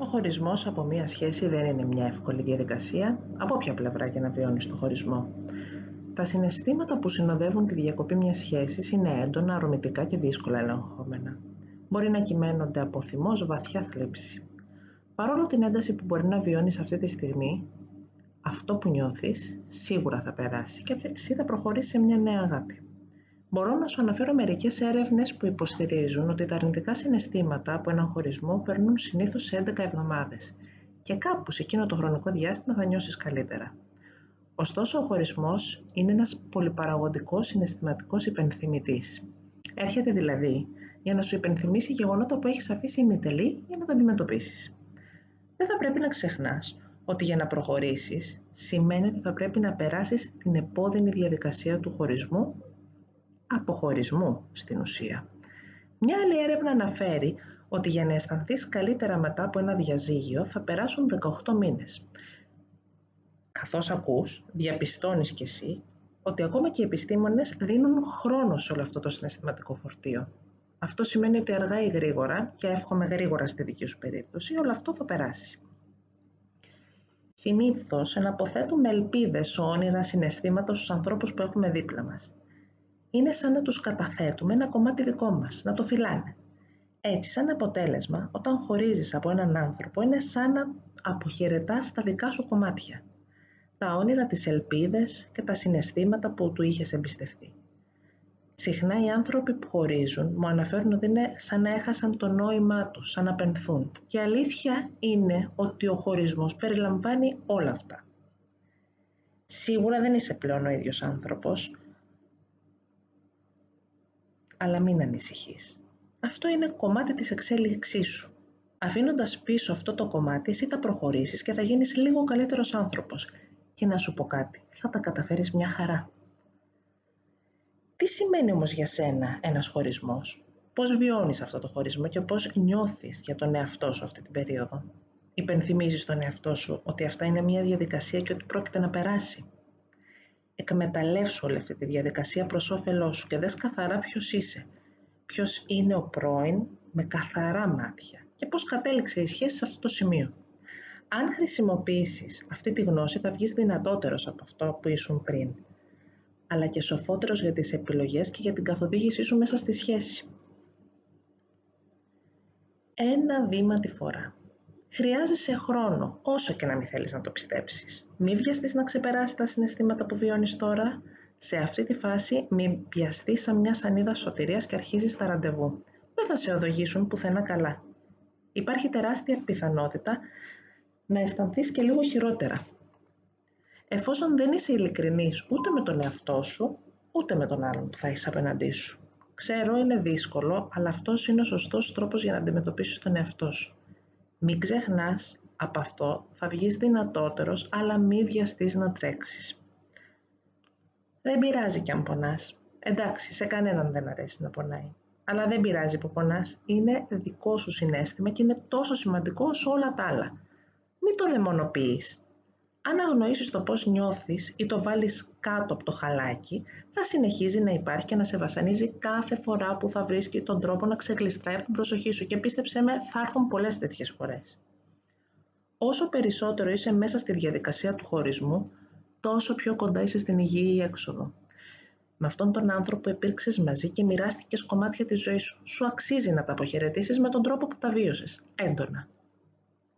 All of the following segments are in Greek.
Ο χωρισμός από μία σχέση δεν είναι μια εύκολη διαδικασία, από όποια πλευρά και να βιώνεις το χωρισμό. Τα συναισθήματα που συνοδεύουν τη διακοπή μιας σχέσης είναι έντονα, αρωμητικά και δύσκολα ελεγχόμενα. Μπορεί να κυμαίνονται από θυμός βαθιά θλίψη. Παρόλο την ένταση που μπορεί να βιώνεις αυτή τη στιγμή, αυτό που νιώθεις σίγουρα θα περάσει και εσύ θα προχωρήσεις σε μια νέα αγάπη. Μπορώ να σου αναφέρω μερικές έρευνες που υποστηρίζουν ότι τα αρνητικά συναισθήματα από έναν χωρισμό περνούν συνήθως σε 11 εβδομάδες και κάπου σε εκείνο το χρονικό διάστημα θα νιώσεις καλύτερα. Ωστόσο, ο χωρισμός είναι ένας πολυπαραγωγικός συναισθηματικός υπενθυμητής. Έρχεται δηλαδή για να σου υπενθυμίσει γεγονότα που έχεις αφήσει ημιτελή για να τα αντιμετωπίσεις. Δεν θα πρέπει να ξεχνάς ότι για να προχωρήσεις σημαίνει ότι θα πρέπει να περάσεις την επώδυνη διαδικασία του χωρισμού αποχωρισμού στην ουσία. Μια άλλη έρευνα αναφέρει ότι για να αισθανθείς καλύτερα μετά από ένα διαζύγιο θα περάσουν 18 μήνες. Καθώς ακούς, διαπιστώνεις κι εσύ ότι ακόμα και οι επιστήμονες δίνουν χρόνο σε όλο αυτό το συναισθηματικό φορτίο. Αυτό σημαίνει ότι αργά ή γρήγορα, και εύχομαι γρήγορα στη δική σου περίπτωση, όλο αυτό θα περάσει. Συνήθω εναποθέτουμε ελπίδες, όνειρα, συναισθήματα στους ανθρώπους που έχουμε δίπλα μας είναι σαν να τους καταθέτουμε ένα κομμάτι δικό μας, να το φυλάνε. Έτσι, σαν αποτέλεσμα, όταν χωρίζεις από έναν άνθρωπο, είναι σαν να αποχαιρετάς τα δικά σου κομμάτια. Τα όνειρα, τις ελπίδες και τα συναισθήματα που του είχες εμπιστευτεί. Συχνά οι άνθρωποι που χωρίζουν μου αναφέρουν ότι είναι σαν να έχασαν το νόημά τους, σαν να πενθούν. Και αλήθεια είναι ότι ο χωρισμός περιλαμβάνει όλα αυτά. Σίγουρα δεν είσαι πλέον ο ίδιος άνθρωπος, αλλά μην ανησυχείς. Αυτό είναι κομμάτι της εξέλιξής σου. Αφήνοντας πίσω αυτό το κομμάτι, εσύ θα προχωρήσεις και θα γίνεις λίγο καλύτερος άνθρωπος. Και να σου πω κάτι, θα τα καταφέρεις μια χαρά. Τι σημαίνει όμως για σένα ένας χωρισμός, πώς βιώνεις αυτό το χωρισμό και πώς νιώθεις για τον εαυτό σου αυτή την περίοδο; Υπενθυμίζεις τον εαυτό σου ότι αυτά είναι μια διαδικασία και ότι πρόκειται να περάσει εκμεταλλεύσου όλη αυτή τη διαδικασία προς όφελός σου και δες καθαρά ποιος είσαι. Ποιος είναι ο πρώην με καθαρά μάτια και πώς κατέληξε η σχέση σε αυτό το σημείο. Αν χρησιμοποιήσεις αυτή τη γνώση θα βγεις δυνατότερος από αυτό που ήσουν πριν, αλλά και σοφότερος για τις επιλογές και για την καθοδήγησή σου μέσα στη σχέση. Ένα βήμα τη φορά. Χρειάζεσαι χρόνο, όσο και να μην θέλεις να το πιστέψεις. Μη βιαστείς να ξεπεράσεις τα συναισθήματα που βιώνεις τώρα. Σε αυτή τη φάση μη πιαστείς σαν μια σανίδα σωτηρίας και αρχίζεις τα ραντεβού. Δεν θα σε οδηγήσουν πουθενά καλά. Υπάρχει τεράστια πιθανότητα να αισθανθείς και λίγο χειρότερα. Εφόσον δεν είσαι ειλικρινής ούτε με τον εαυτό σου, ούτε με τον άλλον που θα έχεις απέναντί σου. Ξέρω είναι δύσκολο, αλλά αυτός είναι ο σωστός τρόπος για να αντιμετωπίσεις τον εαυτό σου. Μην ξεχνάς, από αυτό θα βγεις δυνατότερος, αλλά μη βιαστείς να τρέξεις. Δεν πειράζει κι αν πονάς. Εντάξει, σε κανέναν δεν αρέσει να πονάει. Αλλά δεν πειράζει που πονάς. Είναι δικό σου συνέστημα και είναι τόσο σημαντικό όσο όλα τα άλλα. Μην το δαιμονοποιείς. Αν αγνοήσεις το πώς νιώθεις ή το βάλεις κάτω από το χαλάκι, θα συνεχίζει να υπάρχει και να σε βασανίζει κάθε φορά που θα βρίσκει τον τρόπο να ξεκλειστράει από την προσοχή σου και πίστεψέ με θα έρθουν πολλές τέτοιες φορές. Όσο περισσότερο είσαι μέσα στη διαδικασία του χωρισμού, τόσο πιο κοντά είσαι στην υγιή έξοδο. Με αυτόν τον άνθρωπο υπήρξες μαζί και μοιράστηκες κομμάτια της ζωής σου. Σου αξίζει να τα αποχαιρετήσεις με τον τρόπο που τα βίωσες. Έντονα.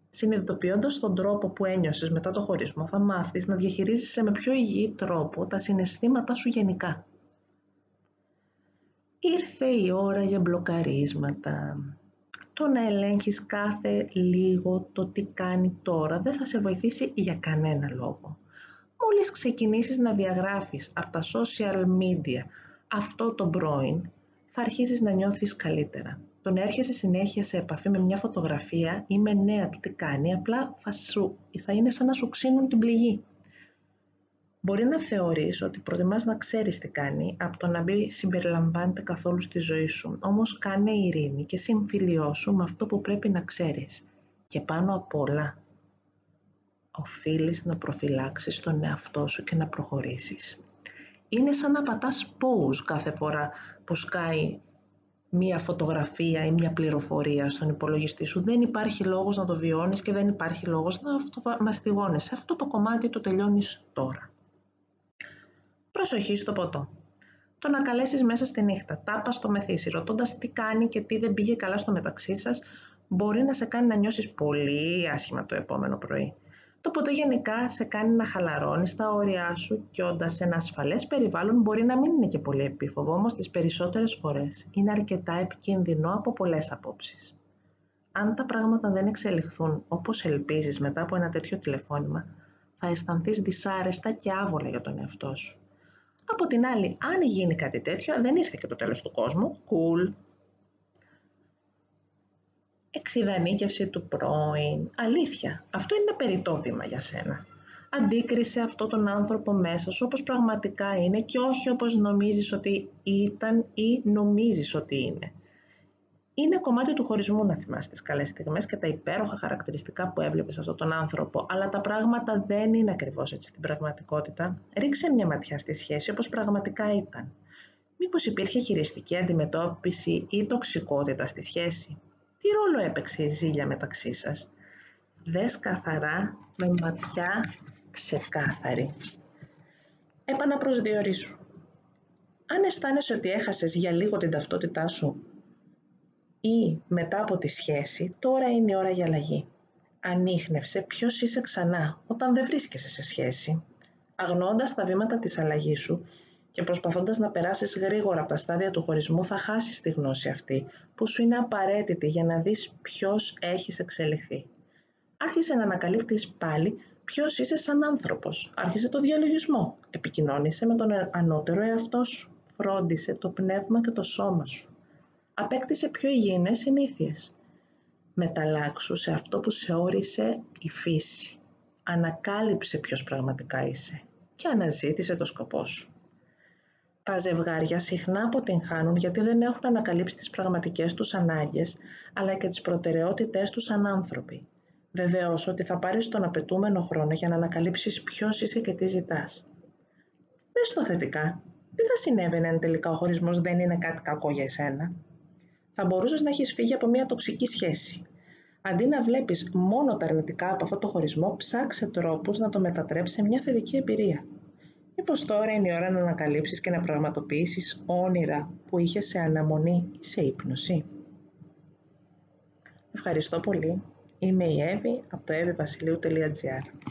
Συνειδητοποιώντας τον τρόπο που ένιωσες μετά το χωρισμό, θα μάθεις να διαχειρίζεσαι με πιο υγιή τρόπο τα συναισθήματά σου γενικά. Ήρθε η ώρα για μπλοκαρίσματα. Το να ελέγχεις κάθε λίγο το τι κάνει τώρα δεν θα σε βοηθήσει για κανένα λόγο. Μόλις ξεκινήσεις να διαγράφεις από τα social media αυτό το πρώην, θα αρχίσεις να νιώθεις καλύτερα το να έρχεσαι συνέχεια σε επαφή με μια φωτογραφία ή με νέα του τι κάνει, απλά θα, σου, θα είναι σαν να σου ξύνουν την πληγή. Μπορεί να θεωρείς ότι προτιμάς να ξέρεις τι κάνει από το να μην συμπεριλαμβάνεται καθόλου στη ζωή σου. Όμως κάνε ειρήνη και συμφιλιώσου με αυτό που πρέπει να ξέρεις. Και πάνω απ' όλα, οφείλεις να προφυλάξεις τον εαυτό σου και να προχωρήσεις. Είναι σαν να πατάς pause κάθε φορά που σκάει μία φωτογραφία ή μία πληροφορία στον υπολογιστή σου. Δεν υπάρχει λόγος να το βιώνεις και δεν υπάρχει λόγος να αυτομαστιγώνεσαι. Αυτό το κομμάτι το τελειώνεις τώρα. Προσοχή στο ποτό. Το να καλέσεις μέσα στη νύχτα, τάπας στο μεθύσι, ρωτώντας τι κάνει και τι δεν πήγε καλά στο μεταξύ σας, μπορεί να σε κάνει να νιώσεις πολύ άσχημα το επόμενο πρωί. Το ποτέ γενικά σε κάνει να χαλαρώνεις τα όρια σου και όντας σε ένα ασφαλές περιβάλλον μπορεί να μην είναι και πολύ επίφοβο, όμως τις περισσότερες φορές είναι αρκετά επικίνδυνο από πολλές απόψεις. Αν τα πράγματα δεν εξελιχθούν όπως ελπίζεις μετά από ένα τέτοιο τηλεφώνημα, θα αισθανθείς δυσάρεστα και άβολα για τον εαυτό σου. Από την άλλη, αν γίνει κάτι τέτοιο, δεν ήρθε και το τέλος του κόσμου, cool, εξειδανίκευση του πρώην. Αλήθεια, αυτό είναι ένα περιττό βήμα για σένα. Αντίκρισε αυτό τον άνθρωπο μέσα σου όπως πραγματικά είναι και όχι όπως νομίζεις ότι ήταν ή νομίζεις ότι είναι. Είναι κομμάτι του χωρισμού να θυμάσαι τις καλές στιγμές και τα υπέροχα χαρακτηριστικά που έβλεπες αυτόν τον άνθρωπο, αλλά τα πράγματα δεν είναι ακριβώς έτσι στην πραγματικότητα. Ρίξε μια ματιά στη σχέση όπως πραγματικά ήταν. Μήπως υπήρχε χειριστική αντιμετώπιση ή τοξικότητα στη σχέση; Τι ρόλο έπαιξε η ζήλια μεταξύ σας; Δες καθαρά με ματιά ξεκάθαρη. Επαναπροσδιορίσου. Αν αισθάνεσαι ότι έχασες για λίγο την ταυτότητά σου ή μετά από τη σχέση, τώρα είναι η ώρα για αλλαγή. Ανείχνευσε ποιος είσαι ξανά όταν δεν βρίσκεσαι σε σχέση. Αγνώντας τα βήματα της αλλαγής σου, και προσπαθώντας να περάσεις γρήγορα από τα στάδια του χωρισμού θα χάσεις τη γνώση αυτή που σου είναι απαραίτητη για να δεις ποιος έχεις εξελιχθεί. Άρχισε να ανακαλύπτεις πάλι ποιος είσαι σαν άνθρωπος. Άρχισε το διαλογισμό. Επικοινώνησε με τον ανώτερο εαυτό σου. Φρόντισε το πνεύμα και το σώμα σου. Απέκτησε πιο υγιεινές συνήθειες. Μεταλλάξου σε αυτό που σε όρισε η φύση. Ανακάλυψε ποιος πραγματικά είσαι και αναζήτησε το σκοπό σου. Τα ζευγάρια συχνά αποτυγχάνουν γιατί δεν έχουν ανακαλύψει τις πραγματικές τους ανάγκες, αλλά και τις προτεραιότητές τους σαν άνθρωποι. Βεβαίως ότι θα πάρεις τον απαιτούμενο χρόνο για να ανακαλύψεις ποιος είσαι και τι ζητάς. Δες το θετικά. Τι θα συνέβαινε αν τελικά ο χωρισμός δεν είναι κάτι κακό για εσένα; Θα μπορούσες να έχεις φύγει από μια τοξική σχέση. Αντί να βλέπεις μόνο τα αρνητικά από αυτό το χωρισμό, ψάξε τρόπους να το μετατρέψεις σε μια θετική εμπειρία. Μήπως τώρα είναι η ώρα να ανακαλύψεις και να πραγματοποιήσεις όνειρα που είχες σε αναμονή ή σε ύπνωση. Ευχαριστώ πολύ. Είμαι η Εύη από το evivasiliou.gr